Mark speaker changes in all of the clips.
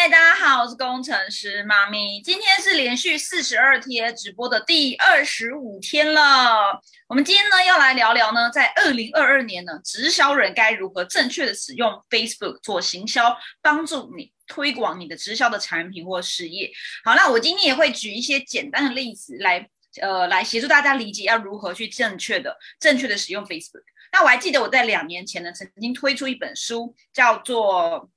Speaker 1: 嗨，大家好，我是工程师妈咪。今天是连续四十二天直播的第二十五天了。我们今天呢要来聊聊呢，在二零二二年呢，直销人该如何正确的使用 Facebook 做行销，帮助你推广你的直销的产品或事业。好，那我今天也会举一些简单的例子来，呃，来协助大家理解要如何去正确的、正确的使用 Facebook。那我还记得我在两年前呢，曾经推出一本书，叫做。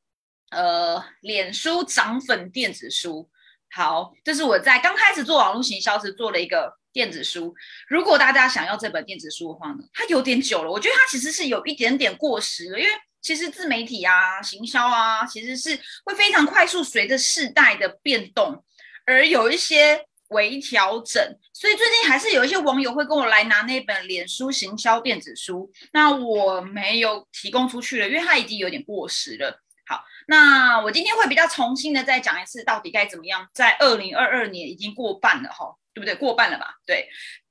Speaker 1: 呃，脸书涨粉电子书，好，这是我在刚开始做网络行销时做了一个电子书。如果大家想要这本电子书的话呢，它有点久了，我觉得它其实是有一点点过时了，因为其实自媒体啊、行销啊，其实是会非常快速随着世代的变动而有一些微调整。所以最近还是有一些网友会跟我来拿那本脸书行销电子书，那我没有提供出去了，因为它已经有点过时了。那我今天会比较重新的再讲一次，到底该怎么样在二零二二年已经过半了哈，对不对？过半了吧？对，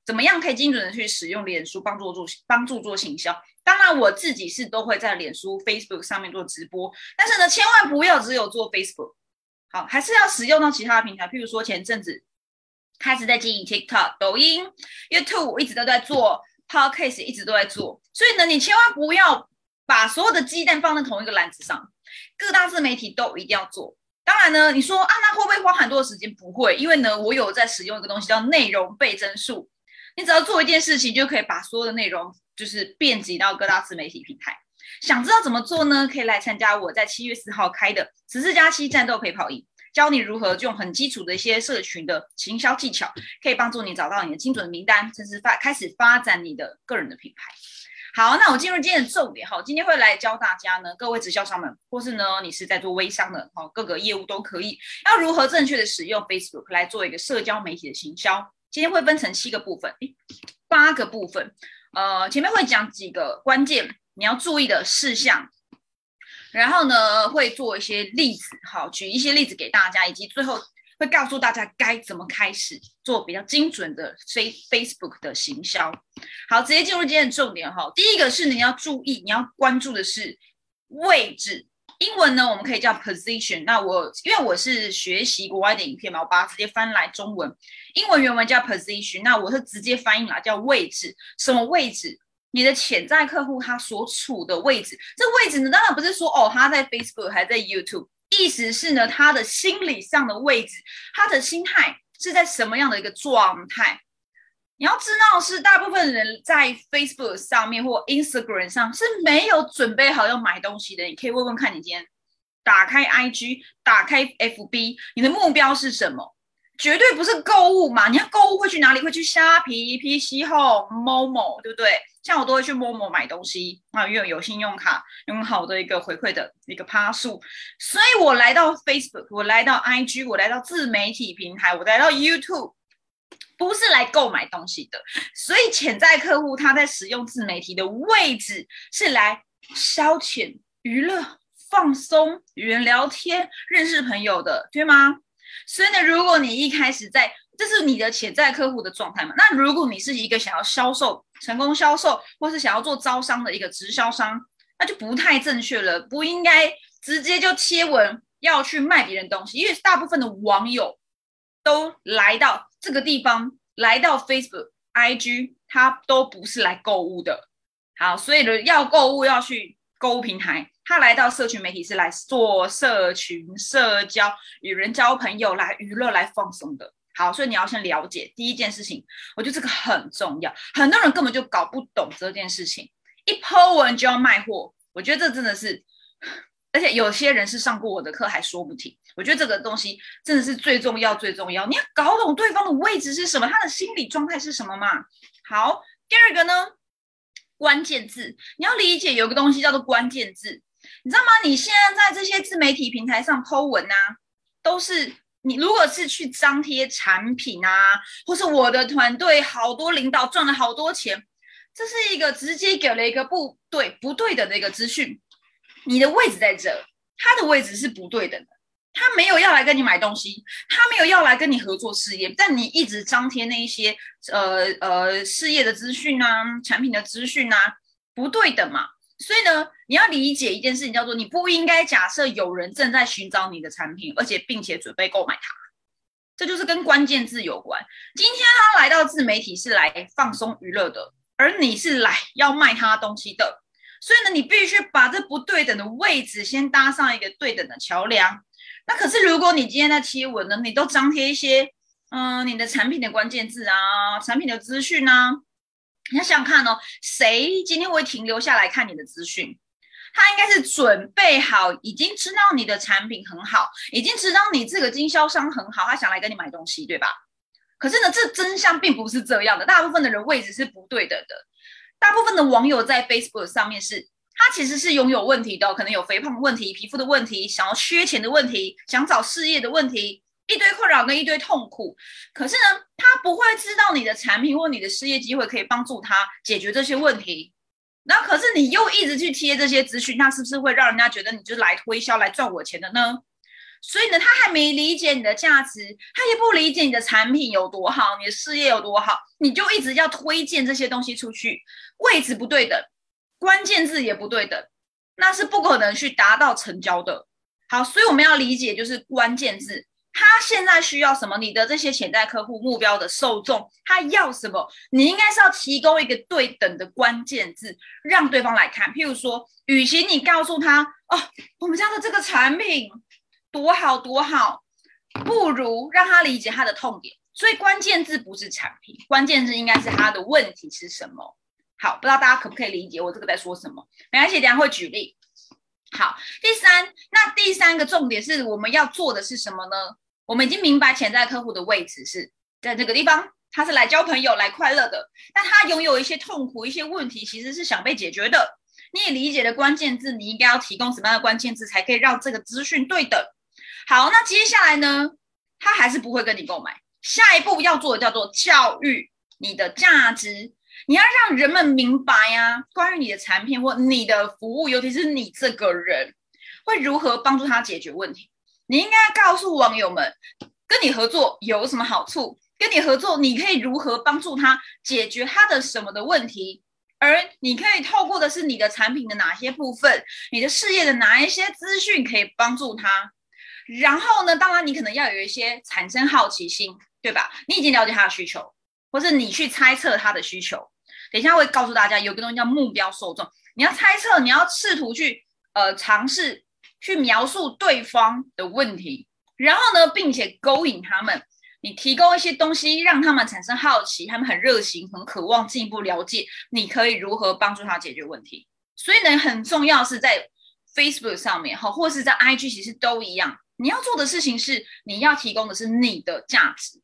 Speaker 1: 怎么样可以精准的去使用脸书帮助做帮助做行销？当然我自己是都会在脸书 Facebook 上面做直播，但是呢，千万不要只有做 Facebook，好，还是要使用到其他的平台，譬如说前阵子开始在经营 TikTok、抖音、YouTube，一直都在做 Podcast，一直都在做，所以呢，你千万不要把所有的鸡蛋放在同一个篮子上。各大自媒体都一定要做。当然呢，你说啊，那会不会花很多的时间？不会，因为呢，我有在使用一个东西叫内容倍增术。你只要做一件事情，就可以把所有的内容就是遍及到各大自媒体平台。想知道怎么做呢？可以来参加我在七月四号开的十四加七战斗陪跑营，教你如何用很基础的一些社群的行销技巧，可以帮助你找到你的精准名单，甚至发开始发展你的个人的品牌。好，那我进入今天的重点哈，今天会来教大家呢，各位直销商们，或是呢你是在做微商的哈，各个业务都可以，要如何正确的使用 Facebook 来做一个社交媒体的行销。今天会分成七个部分，八个部分，呃，前面会讲几个关键你要注意的事项，然后呢会做一些例子，好，举一些例子给大家，以及最后。会告诉大家该怎么开始做比较精准的 Face Facebook 的行销。好，直接进入今天的重点哈。第一个是你要注意，你要关注的是位置。英文呢，我们可以叫 position。那我因为我是学习国外的影片嘛，我把它直接翻来中文。英文原文叫 position，那我是直接翻译啦，叫位置。什么位置？你的潜在客户他所处的位置。这位置呢，当然不是说哦他在 Facebook 还在 YouTube。意思是呢，他的心理上的位置，他的心态是在什么样的一个状态？你要知道，是大部分人在 Facebook 上面或 Instagram 上是没有准备好要买东西的。你可以问问看，你今天打开 IG，打开 FB，你的目标是什么？绝对不是购物嘛？你要购物会去哪里？会去虾皮、PC H O、Momo，对不对？像我都会去 Momo 买东西啊，因为有信用卡，用好的一个回馈的一个趴数。所以我来到 Facebook，我来到 IG，我来到自媒体平台，我来到 YouTube，不是来购买东西的。所以潜在客户他在使用自媒体的位置是来消遣、娱乐、放松、与人聊天、认识朋友的，对吗？所以呢，如果你一开始在，这是你的潜在客户的状态嘛？那如果你是一个想要销售、成功销售，或是想要做招商的一个直销商，那就不太正确了。不应该直接就贴文要去卖别人东西，因为大部分的网友都来到这个地方，来到 Facebook、IG，他都不是来购物的。好，所以呢，要购物要去购物平台。他来到社群媒体是来做社群社交、与人交朋友、来娱乐、来放松的。好，所以你要先了解第一件事情，我觉得这个很重要。很多人根本就搞不懂这件事情，一抛文就要卖货，我觉得这真的是，而且有些人是上过我的课还说不停。我觉得这个东西真的是最重要、最重要。你要搞懂对方的位置是什么，他的心理状态是什么嘛？好，第二个呢，关键字，你要理解有个东西叫做关键字。你知道吗？你现在在这些自媒体平台上 Po 文啊，都是你如果是去张贴产品啊，或是我的团队好多领导赚了好多钱，这是一个直接给了一个不对不对的那个资讯。你的位置在这，他的位置是不对的，他没有要来跟你买东西，他没有要来跟你合作事业，但你一直张贴那一些呃呃事业的资讯啊，产品的资讯啊，不对的嘛。所以呢，你要理解一件事情，叫做你不应该假设有人正在寻找你的产品，而且并且准备购买它。这就是跟关键字有关。今天他来到自媒体是来放松娱乐的，而你是来要卖他东西的。所以呢，你必须把这不对等的位置先搭上一个对等的桥梁。那可是如果你今天在贴文呢，你都张贴一些嗯你的产品的关键字啊，产品的资讯啊。你想想看哦，谁今天会停留下来看你的资讯？他应该是准备好，已经知道你的产品很好，已经知道你这个经销商很好，他想来跟你买东西，对吧？可是呢，这真相并不是这样的。大部分的人位置是不对的的。大部分的网友在 Facebook 上面是，他其实是拥有问题的，可能有肥胖问题、皮肤的问题、想要缺钱的问题、想找事业的问题。一堆困扰跟一堆痛苦，可是呢，他不会知道你的产品或你的事业机会可以帮助他解决这些问题。那可是你又一直去贴这些资讯，那是不是会让人家觉得你就来推销、来赚我钱的呢？所以呢，他还没理解你的价值，他也不理解你的产品有多好，你的事业有多好，你就一直要推荐这些东西出去，位置不对的，关键字也不对的，那是不可能去达到成交的。好，所以我们要理解就是关键字。他现在需要什么？你的这些潜在客户目标的受众，他要什么？你应该是要提供一个对等的关键字，让对方来看。譬如说，与其你告诉他哦，我们家的这个产品多好多好，不如让他理解他的痛点。所以关键字不是产品，关键字应该是他的问题是什么。好，不知道大家可不可以理解我这个在说什么？没关系，等下会举例。好，第三，那第三个重点是我们要做的是什么呢？我们已经明白潜在客户的位置是在这个地方，他是来交朋友、来快乐的，但他拥有一些痛苦、一些问题，其实是想被解决的。你也理解的关键字，你应该要提供什么样的关键字，才可以让这个资讯对等？好，那接下来呢，他还是不会跟你购买。下一步要做的叫做教育你的价值，你要让人们明白呀，关于你的产品或你的服务，尤其是你这个人会如何帮助他解决问题。你应该告诉网友们，跟你合作有什么好处？跟你合作，你可以如何帮助他解决他的什么的问题？而你可以透过的是你的产品的哪些部分，你的事业的哪一些资讯可以帮助他？然后呢，当然你可能要有一些产生好奇心，对吧？你已经了解他的需求，或是你去猜测他的需求。等一下会告诉大家，有个东西叫目标受众，你要猜测，你要试图去呃尝试。去描述对方的问题，然后呢，并且勾引他们，你提供一些东西让他们产生好奇，他们很热情，很渴望进一步了解，你可以如何帮助他解决问题。所以呢，很重要是在 Facebook 上面哈，或是在 IG，其实都一样。你要做的事情是，你要提供的是你的价值，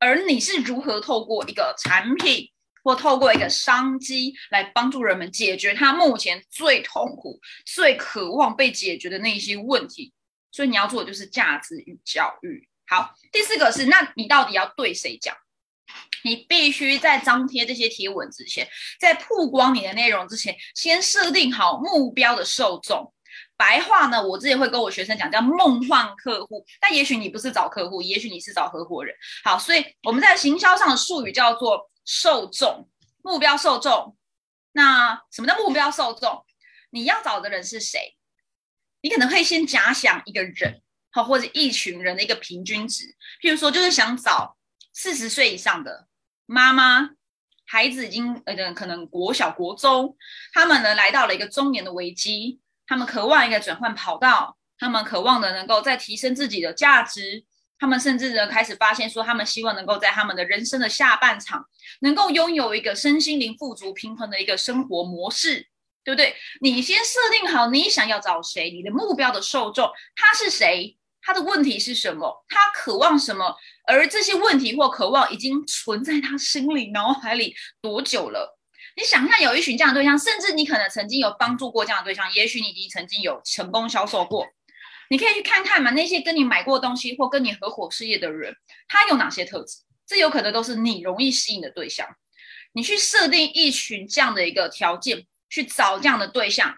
Speaker 1: 而你是如何透过一个产品。或透过一个商机来帮助人们解决他目前最痛苦、最渴望被解决的那些问题，所以你要做的就是价值与教育。好，第四个是，那你到底要对谁讲？你必须在张贴这些贴文之前，在曝光你的内容之前，先设定好目标的受众。白话呢，我之前会跟我学生讲叫梦幻客户，但也许你不是找客户，也许你是找合伙人。好，所以我们在行销上的术语叫做。受众目标受众，那什么叫目标受众？你要找的人是谁？你可能会先假想一个人，好或者一群人的一个平均值。譬如说，就是想找四十岁以上的妈妈，孩子已经呃可能国小国中，他们呢来到了一个中年的危机，他们渴望一个转换跑道，他们渴望的能够再提升自己的价值。他们甚至呢开始发现说，他们希望能够在他们的人生的下半场，能够拥有一个身心灵富足、平衡的一个生活模式，对不对？你先设定好你想要找谁，你的目标的受众他是谁，他的问题是什么，他渴望什么，而这些问题或渴望已经存在他心里、脑海里多久了？你想看有一群这样的对象，甚至你可能曾经有帮助过这样的对象，也许你已经曾经有成功销售过。你可以去看看嘛，那些跟你买过东西或跟你合伙事业的人，他有哪些特质？这有可能都是你容易吸引的对象。你去设定一群这样的一个条件，去找这样的对象。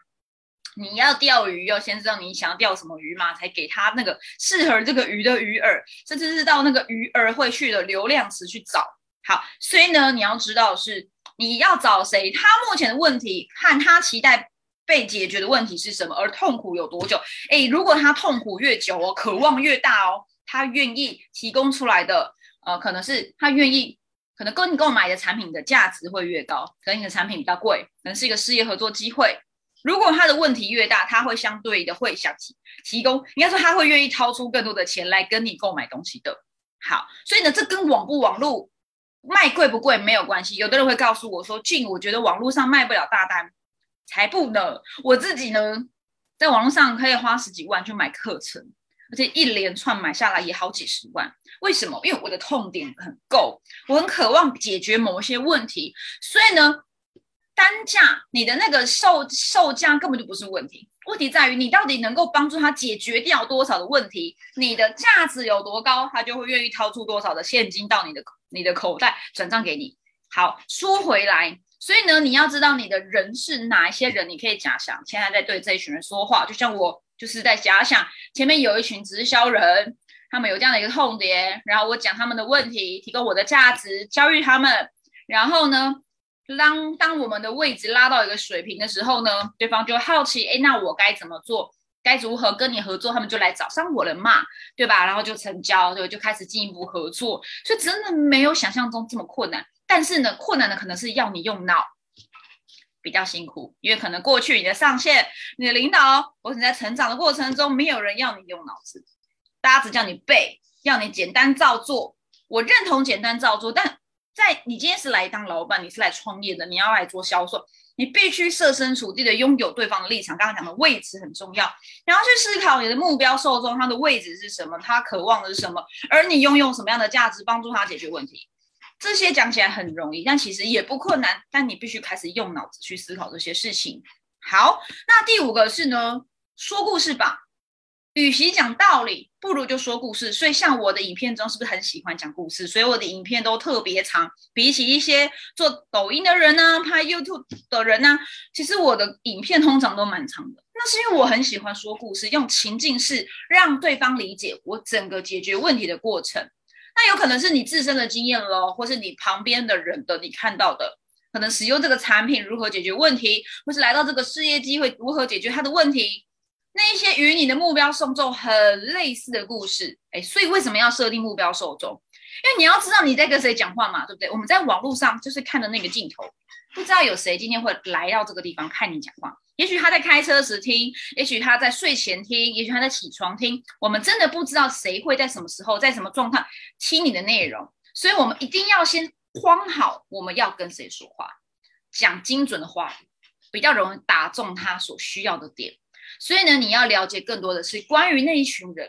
Speaker 1: 你要钓鱼，要先知道你想要钓什么鱼嘛，才给他那个适合这个鱼的鱼饵，甚至是到那个鱼饵会去的流量池去找。好，所以呢，你要知道是你要找谁，他目前的问题和他期待。被解决的问题是什么，而痛苦有多久？诶，如果他痛苦越久哦，渴望越大哦，他愿意提供出来的，呃，可能是他愿意，可能跟你购买的产品的价值会越高，可能你的产品比较贵，可能是一个事业合作机会。如果他的问题越大，他会相对的会想提提供，应该说他会愿意掏出更多的钱来跟你购买东西的。好，所以呢，这跟网不网络卖贵不贵没有关系。有的人会告诉我说：“俊，我觉得网络上卖不了大单。”才不呢！我自己呢，在网络上可以花十几万去买课程，而且一连串买下来也好几十万。为什么？因为我的痛点很够，我很渴望解决某些问题，所以呢，单价你的那个售售价根本就不是问题，问题在于你到底能够帮助他解决掉多少的问题，你的价值有多高，他就会愿意掏出多少的现金到你的你的口袋转账给你。好，说回来。所以呢，你要知道你的人是哪一些人，你可以假想现在在对这一群人说话，就像我就是在假想前面有一群直销人，他们有这样的一个痛点，然后我讲他们的问题，提供我的价值，教育他们，然后呢，当当我们的位置拉到一个水平的时候呢，对方就好奇，哎，那我该怎么做？该如何跟你合作？他们就来找上我了嘛，对吧？然后就成交，对，就开始进一步合作。所以真的没有想象中这么困难。但是呢，困难的可能是要你用脑，比较辛苦，因为可能过去你的上线、你的领导，或者你在成长的过程中，没有人要你用脑子，大家只叫你背，要你简单照做。我认同简单照做，但在你今天是来当老板，你是来创业的，你要来做销售，你必须设身处地的拥有对方的立场。刚刚讲的位置很重要，然后去思考你的目标受众他的位置是什么，他渴望的是什么，而你拥有什么样的价值，帮助他解决问题。这些讲起来很容易，但其实也不困难。但你必须开始用脑子去思考这些事情。好，那第五个是呢，说故事吧。与其讲道理，不如就说故事。所以像我的影片中，是不是很喜欢讲故事？所以我的影片都特别长，比起一些做抖音的人呢，拍 YouTube 的人呢，其实我的影片通常都蛮长的。那是因为我很喜欢说故事，用情境式让对方理解我整个解决问题的过程。那有可能是你自身的经验咯，或是你旁边的人的你看到的，可能使用这个产品如何解决问题，或是来到这个事业机会如何解决他的问题，那一些与你的目标受众很类似的故事，哎，所以为什么要设定目标受众？因为你要知道你在跟谁讲话嘛，对不对？我们在网络上就是看的那个镜头，不知道有谁今天会来到这个地方看你讲话。也许他在开车时听，也许他在睡前听，也许他在起床听。我们真的不知道谁会在什么时候，在什么状态听你的内容，所以我们一定要先框好我们要跟谁说话，讲精准的话，比较容易打中他所需要的点。所以呢，你要了解更多的是关于那一群人。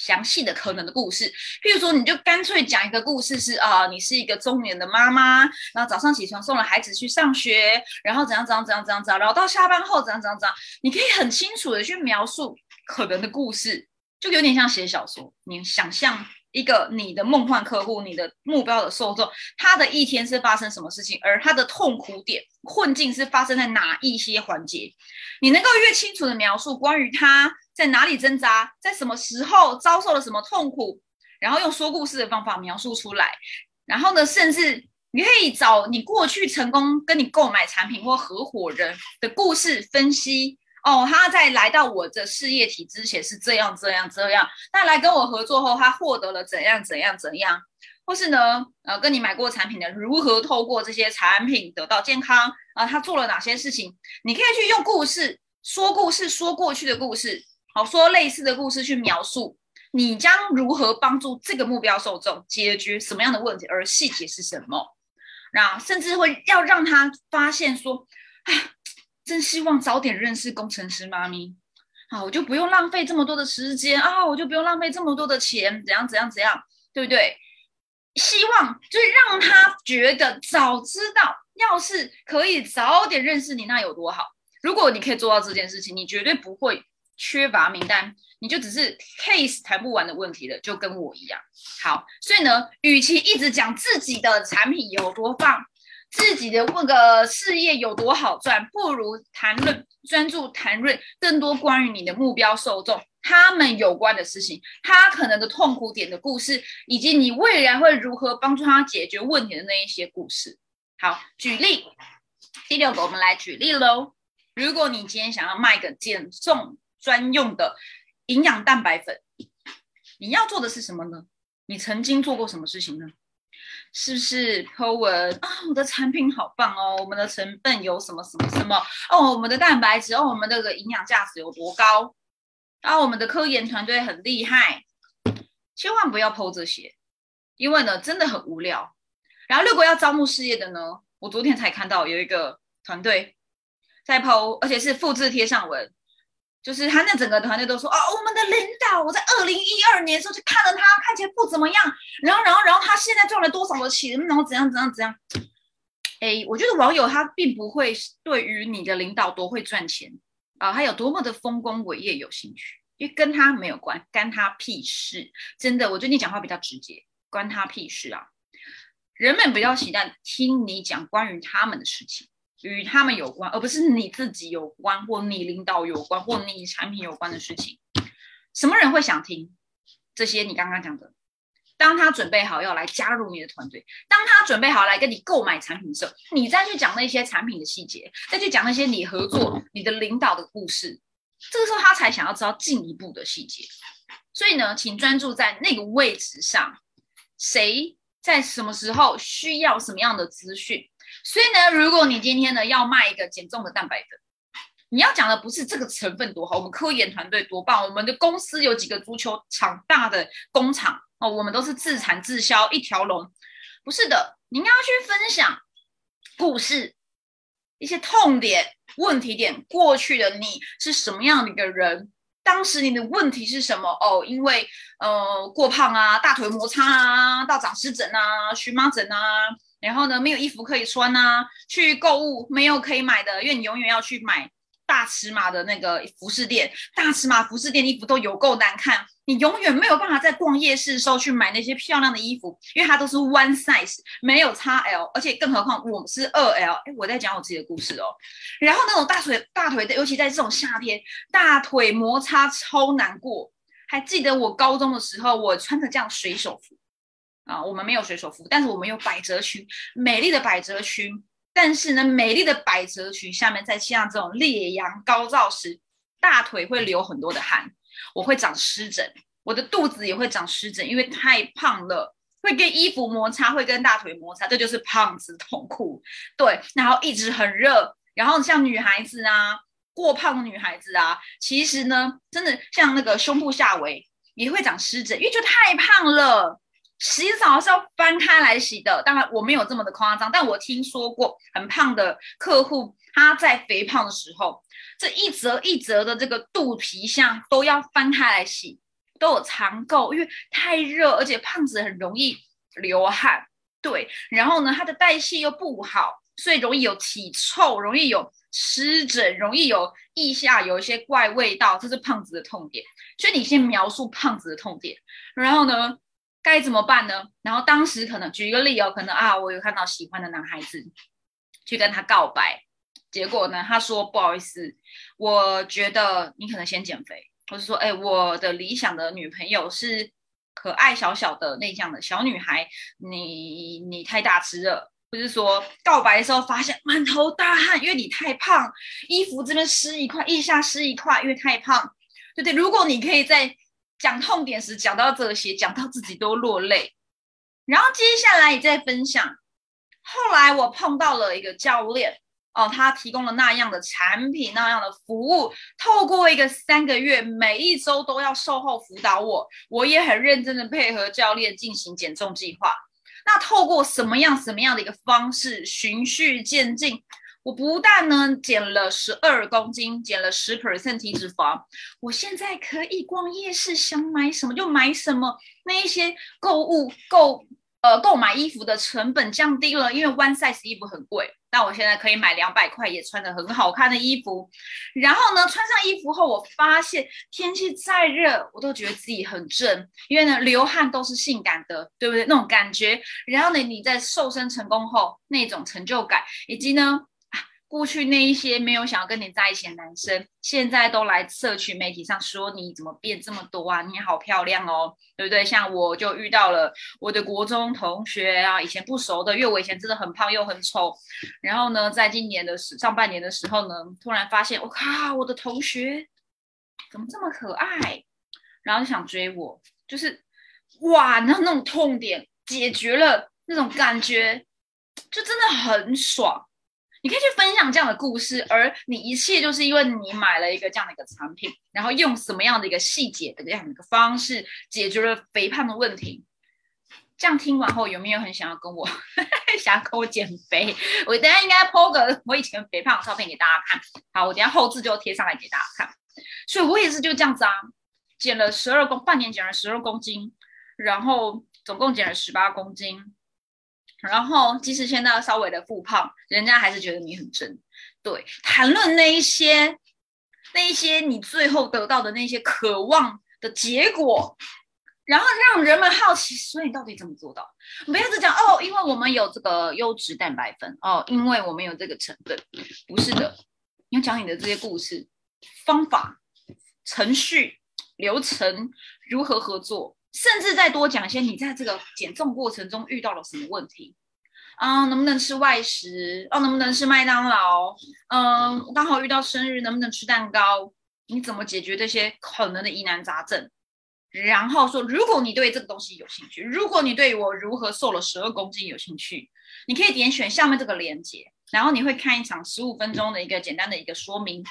Speaker 1: 详细的可能的故事，譬如说，你就干脆讲一个故事，是啊，你是一个中年的妈妈，然后早上起床送了孩子去上学，然后怎样怎样怎样怎样怎样，然后到下班后怎样怎样怎样，你可以很清楚的去描述可能的故事，就有点像写小说，你想象。一个你的梦幻客户，你的目标的受众，他的一天是发生什么事情，而他的痛苦点、困境是发生在哪一些环节？你能够越清楚的描述关于他在哪里挣扎，在什么时候遭受了什么痛苦，然后用说故事的方法描述出来，然后呢，甚至你可以找你过去成功跟你购买产品或合伙人的故事分析。哦，他在来到我的事业体之前是这样这样这样，那来跟我合作后，他获得了怎样怎样怎样，或是呢，呃，跟你买过产品的如何透过这些产品得到健康啊？他做了哪些事情？你可以去用故事说故事，说过去的故事，好说类似的故事去描述你将如何帮助这个目标受众解决什么样的问题，而细节是什么？那甚至会要让他发现说，哎。真希望早点认识工程师妈咪，好，我就不用浪费这么多的时间啊，我就不用浪费这么多的钱，怎样怎样怎样，对不对？希望就是让他觉得早知道，要是可以早点认识你，那有多好。如果你可以做到这件事情，你绝对不会缺乏名单，你就只是 case 谈不完的问题了，就跟我一样。好，所以呢，与其一直讲自己的产品有多棒。自己的那个事业有多好赚，不如谈论专注谈论更多关于你的目标受众他们有关的事情，他可能的痛苦点的故事，以及你未来会如何帮助他解决问题的那一些故事。好，举例第六个，我们来举例喽。如果你今天想要卖个减重专用的营养蛋白粉，你要做的是什么呢？你曾经做过什么事情呢？是不是 Po 文啊？我的产品好棒哦，我们的成分有什么什么什么哦？我们的蛋白质哦，我们那个营养价值有多高？然后我们的科研团队很厉害，千万不要 Po 这些，因为呢真的很无聊。然后如果要招募事业的呢，我昨天才看到有一个团队在 Po，而且是复制贴上文。就是他那整个团队都说哦，我们的领导，我在二零一二年的时候就看着他，看起来不怎么样，然后，然后，然后他现在赚了多少的钱，然后怎样怎样怎样。哎，我觉得网友他并不会对于你的领导多会赚钱啊，他有多么的丰功伟业有兴趣，因为跟他没有关，干他屁事。真的，我觉得你讲话比较直接，关他屁事啊。人们比较喜欢听你讲关于他们的事情。与他们有关，而不是你自己有关，或你领导有关，或你产品有关的事情。什么人会想听这些？你刚刚讲的，当他准备好要来加入你的团队，当他准备好来跟你购买产品的时候，你再去讲那些产品的细节，再去讲那些你合作、你的领导的故事，这个时候他才想要知道进一步的细节。所以呢，请专注在那个位置上，谁在什么时候需要什么样的资讯。所以呢，如果你今天呢要卖一个减重的蛋白粉，你要讲的不是这个成分多好，我们科研团队多棒，我们的公司有几个足球场大的工厂哦，我们都是自产自销一条龙，不是的，你要去分享故事，一些痛点、问题点，过去的你是什么样的一个人，当时你的问题是什么？哦，因为呃过胖啊，大腿摩擦啊，到长湿疹啊，荨麻疹啊。然后呢，没有衣服可以穿呐，去购物没有可以买的，因为你永远要去买大尺码的那个服饰店，大尺码服饰店衣服都有够难看，你永远没有办法在逛夜市的时候去买那些漂亮的衣服，因为它都是 one size，没有 XL，而且更何况我是二 L。哎，我在讲我自己的故事哦。然后那种大腿大腿的，尤其在这种夏天，大腿摩擦超难过。还记得我高中的时候，我穿着这样水手服。啊，我们没有水手服，但是我们有百褶裙，美丽的百褶裙。但是呢，美丽的百褶裙下面再像这种烈阳高照时，大腿会流很多的汗，我会长湿疹，我的肚子也会长湿疹，因为太胖了，会跟衣服摩擦，会跟大腿摩擦，这就是胖子痛苦。对，然后一直很热，然后像女孩子啊，过胖的女孩子啊，其实呢，真的像那个胸部下围也会长湿疹，因为就太胖了。洗澡是要翻开来洗的，当然我没有这么的夸张，但我听说过很胖的客户，他在肥胖的时候，这一折一折的这个肚皮下都要翻开来洗，都有藏垢，因为太热，而且胖子很容易流汗，对，然后呢，他的代谢又不好，所以容易有体臭，容易有湿疹，容易有腋下有一些怪味道，这是胖子的痛点。所以你先描述胖子的痛点，然后呢？该怎么办呢？然后当时可能举一个例哦，可能啊，我有看到喜欢的男孩子去跟他告白，结果呢，他说不好意思，我觉得你可能先减肥，或是说，哎，我的理想的女朋友是可爱小小的内向的小女孩，你你太大吃了，或是说告白的时候发现满头大汗，因为你太胖，衣服这边湿一块，腋下湿一块，因为太胖，对对？如果你可以在。讲痛点时讲到这些，讲到自己都落泪，然后接下来也在分享。后来我碰到了一个教练，哦，他提供了那样的产品，那样的服务，透过一个三个月，每一周都要售后辅导我，我也很认真的配合教练进行减重计划。那透过什么样什么样的一个方式，循序渐进。我不但呢减了十二公斤，减了十 percent 体脂肪，我现在可以逛夜市，想买什么就买什么。那一些购物购呃购买衣服的成本降低了，因为 one size 衣服很贵，那我现在可以买两百块也穿的很好看的衣服。然后呢，穿上衣服后，我发现天气再热，我都觉得自己很正，因为呢流汗都是性感的，对不对？那种感觉。然后呢，你在瘦身成功后那种成就感，以及呢。过去那一些没有想要跟你在一起的男生，现在都来社群媒体上说你怎么变这么多啊？你好漂亮哦，对不对？像我就遇到了我的国中同学啊，以前不熟的，因为我以前真的很胖又很丑。然后呢，在今年的上半年的时候呢，突然发现我靠，我的同学怎么这么可爱？然后就想追我，就是哇，那那种痛点解决了，那种感觉就真的很爽。你可以去分享这样的故事，而你一切就是因为你买了一个这样的一个产品，然后用什么样的一个细节的这样的一个方式解决了肥胖的问题。这样听完后，有没有很想要跟我 想要跟我减肥？我等下应该 po 个我以前肥胖的照片给大家看。好，我等下后置就贴上来给大家看。所以我也是就这样子啊，减了十二公，半年减了十二公斤，然后总共减了十八公斤。然后，即使现在稍微的复胖，人家还是觉得你很真。对，谈论那一些，那一些你最后得到的那些渴望的结果，然后让人们好奇，所以你到底怎么做到？不要只讲哦，因为我们有这个优质蛋白粉哦，因为我们有这个成分，不是的，你要讲你的这些故事、方法、程序、流程，如何合作。甚至再多讲一些，你在这个减重过程中遇到了什么问题啊？能不能吃外食？哦，能不能吃麦当劳？嗯，刚好遇到生日，能不能吃蛋糕？你怎么解决这些可能的疑难杂症？然后说，如果你对这个东西有兴趣，如果你对我如何瘦了十二公斤有兴趣，你可以点选下面这个链接，然后你会看一场十五分钟的一个简单的一个说明。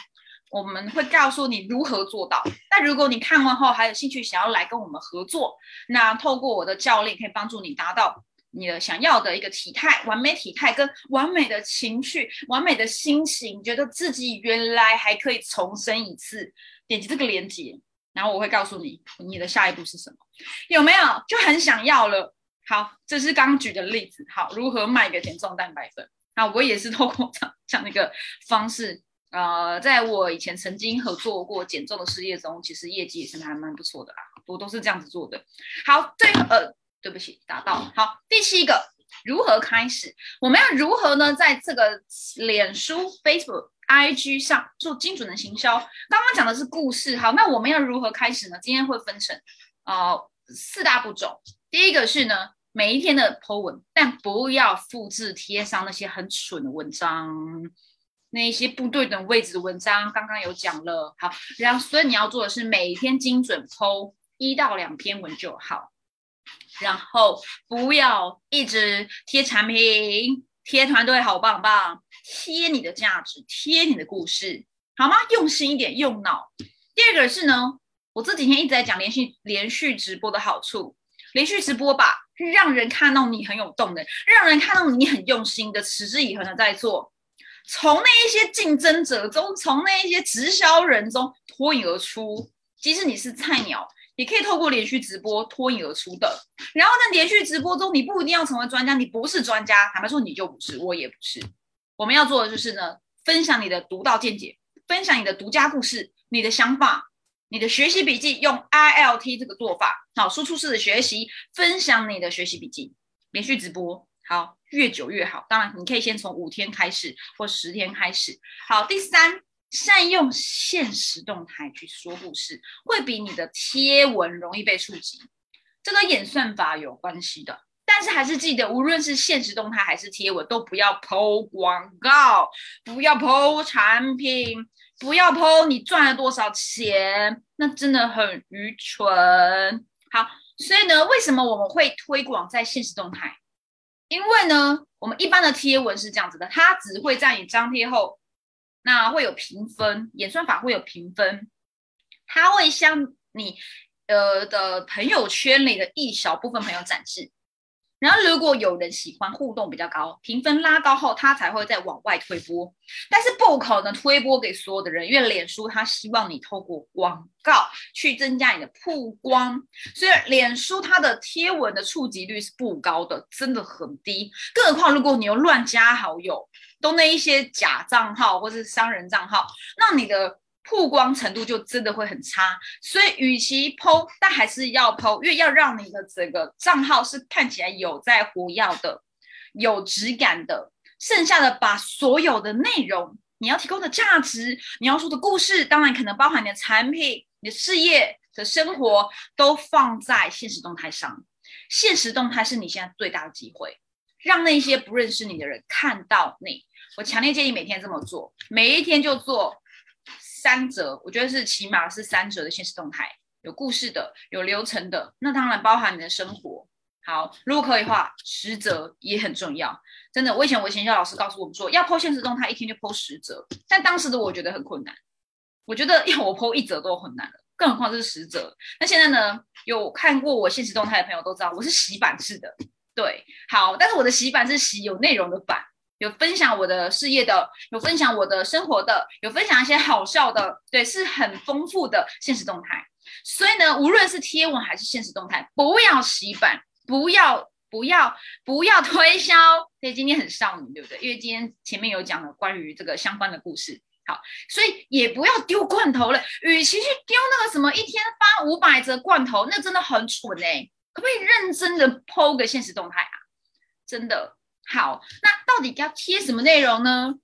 Speaker 1: 我们会告诉你如何做到。那如果你看完后还有兴趣想要来跟我们合作，那透过我的教练可以帮助你达到你的想要的一个体态、完美体态跟完美的情绪、完美的心情，觉得自己原来还可以重生一次。点击这个链接，然后我会告诉你你的下一步是什么，有没有？就很想要了。好，这是刚举的例子。好，如何卖个减重蛋白粉？那我也是透过这样一个方式。呃，在我以前曾经合作过减重的事业中，其实业绩也是还蛮不错的啦。我都是这样子做的。好，最呃，对不起，打到。好，第七个，如何开始？我们要如何呢？在这个脸书、Facebook、IG 上做精准的行销？刚刚讲的是故事，好，那我们要如何开始呢？今天会分成呃四大步骤。第一个是呢，每一天的 po 文，但不要复制贴上那些很蠢的文章。那一些不对等位置的文章，刚刚有讲了。好，然后所以你要做的是每天精准剖一到两篇文就好，然后不要一直贴产品、贴团队好棒棒、贴你的价值、贴你的故事，好吗？用心一点，用脑。第二个是呢，我这几天一直在讲连续连续直播的好处，连续直播吧，让人看到你很有动能，让人看到你很用心的、持之以恒的在做。从那一些竞争者中，从那一些直销人中脱颖而出。即使你是菜鸟，也可以透过连续直播脱颖而出的。然后在连续直播中，你不一定要成为专家，你不是专家，坦白说你就不是，我也不是。我们要做的就是呢，分享你的独到见解，分享你的独家故事，你的想法，你的学习笔记，用 I L T 这个做法，好，输出式的学习，分享你的学习笔记，连续直播。好，越久越好。当然，你可以先从五天开始，或十天开始。好，第三，善用现实动态去说故事，会比你的贴文容易被触及。这个演算法有关系的。但是还是记得，无论是现实动态还是贴文，都不要抛广告，不要抛产品，不要抛你赚了多少钱，那真的很愚蠢。好，所以呢，为什么我们会推广在现实动态？因为呢，我们一般的贴文是这样子的，它只会在你张贴后，那会有评分，演算法会有评分，它会向你呃的朋友圈里的一小部分朋友展示。然后，如果有人喜欢互动比较高，评分拉高后，他才会再往外推播。但是不可能推播给所有的人，因为脸书它希望你透过广告去增加你的曝光，所以脸书它的贴文的触及率是不高的，真的很低。更何况如果你又乱加好友，都那一些假账号或是商人账号，那你的。曝光程度就真的会很差，所以与其剖，但还是要剖，因为要让你的整个账号是看起来有在活跃的、有质感的，剩下的把所有的内容，你要提供的价值，你要说的故事，当然可能包含你的产品、你的事业的生活，都放在现实动态上。现实动态是你现在最大的机会，让那些不认识你的人看到你。我强烈建议每天这么做，每一天就做三折，我觉得是起码是三折的现实动态，有故事的，有流程的，那当然包含你的生活。好，如果可以的话，十折也很重要。真的，我以前我以前教老师告诉我们说，要剖现实动态，一天就剖十折。但当时的我觉得很困难，我觉得要我剖一折都很难了，更何况是十折。那现在呢，有看过我现实动态的朋友都知道，我是洗版式的。对，好，但是我的洗版是洗有内容的版。有分享我的事业的，有分享我的生活的，有分享一些好笑的，对，是很丰富的现实动态。所以呢，无论是贴文还是现实动态，不要洗版，不要不要不要推销。所以今天很少女，对不对？因为今天前面有讲了关于这个相关的故事。好，所以也不要丢罐头了。与其去丢那个什么一天发五百则罐头，那真的很蠢哎。可不可以认真的剖个现实动态啊？真的。好，那到底要贴什么内容呢？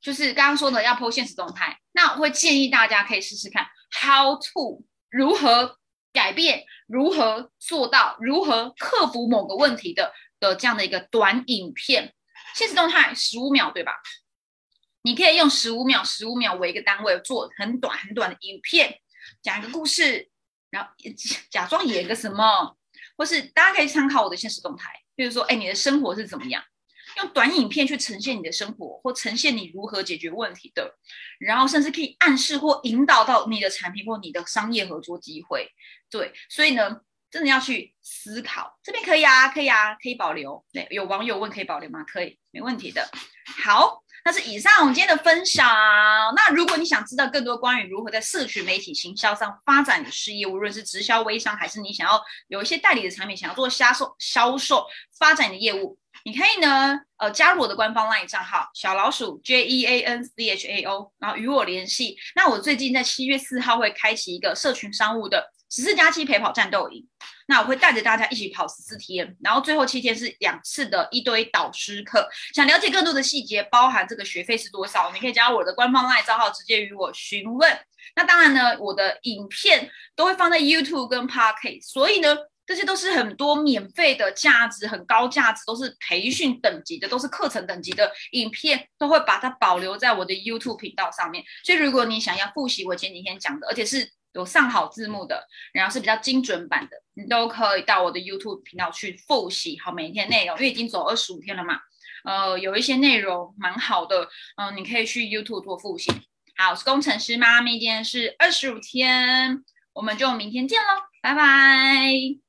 Speaker 1: 就是刚刚说的要 po 现实动态，那我会建议大家可以试试看 how to 如何改变，如何做到，如何克服某个问题的的这样的一个短影片。现实动态十五秒，对吧？你可以用十五秒、十五秒为一个单位做很短很短的影片，讲一个故事，然后假装演个什么，或是大家可以参考我的现实动态，比如说，哎，你的生活是怎么样？用短影片去呈现你的生活，或呈现你如何解决问题的，然后甚至可以暗示或引导到你的产品或你的商业合作机会。对，所以呢，真的要去思考。这边可以啊，可以啊，可以保留。对，有网友问可以保留吗？可以，没问题的。好，那是以上我们今天的分享。那如果你想知道更多关于如何在社群媒体行销上发展你的事业，无论是直销微商，还是你想要有一些代理的产品，想要做销售、销售发展你的业务。你可以呢，呃，加入我的官方 LINE 账号小老鼠 J E A N C H A O，然后与我联系。那我最近在七月四号会开启一个社群商务的十四加七陪跑战斗营，那我会带着大家一起跑十四天，然后最后七天是两次的一堆导师课。想了解更多的细节，包含这个学费是多少，你可以加入我的官方 LINE 账号直接与我询问。那当然呢，我的影片都会放在 YouTube 跟 Pocket，所以呢。这些都是很多免费的价值很高价值，都是培训等级的，都是课程等级的影片，都会把它保留在我的 YouTube 频道上面。所以如果你想要复习我前几天讲的，而且是有上好字幕的，然后是比较精准版的，你都可以到我的 YouTube 频道去复习好每一天内容。因为已经走二十五天了嘛，呃，有一些内容蛮好的，嗯，你可以去 YouTube 做复习。好，我是工程师妈咪，今天是二十五天，我们就明天见喽，拜拜。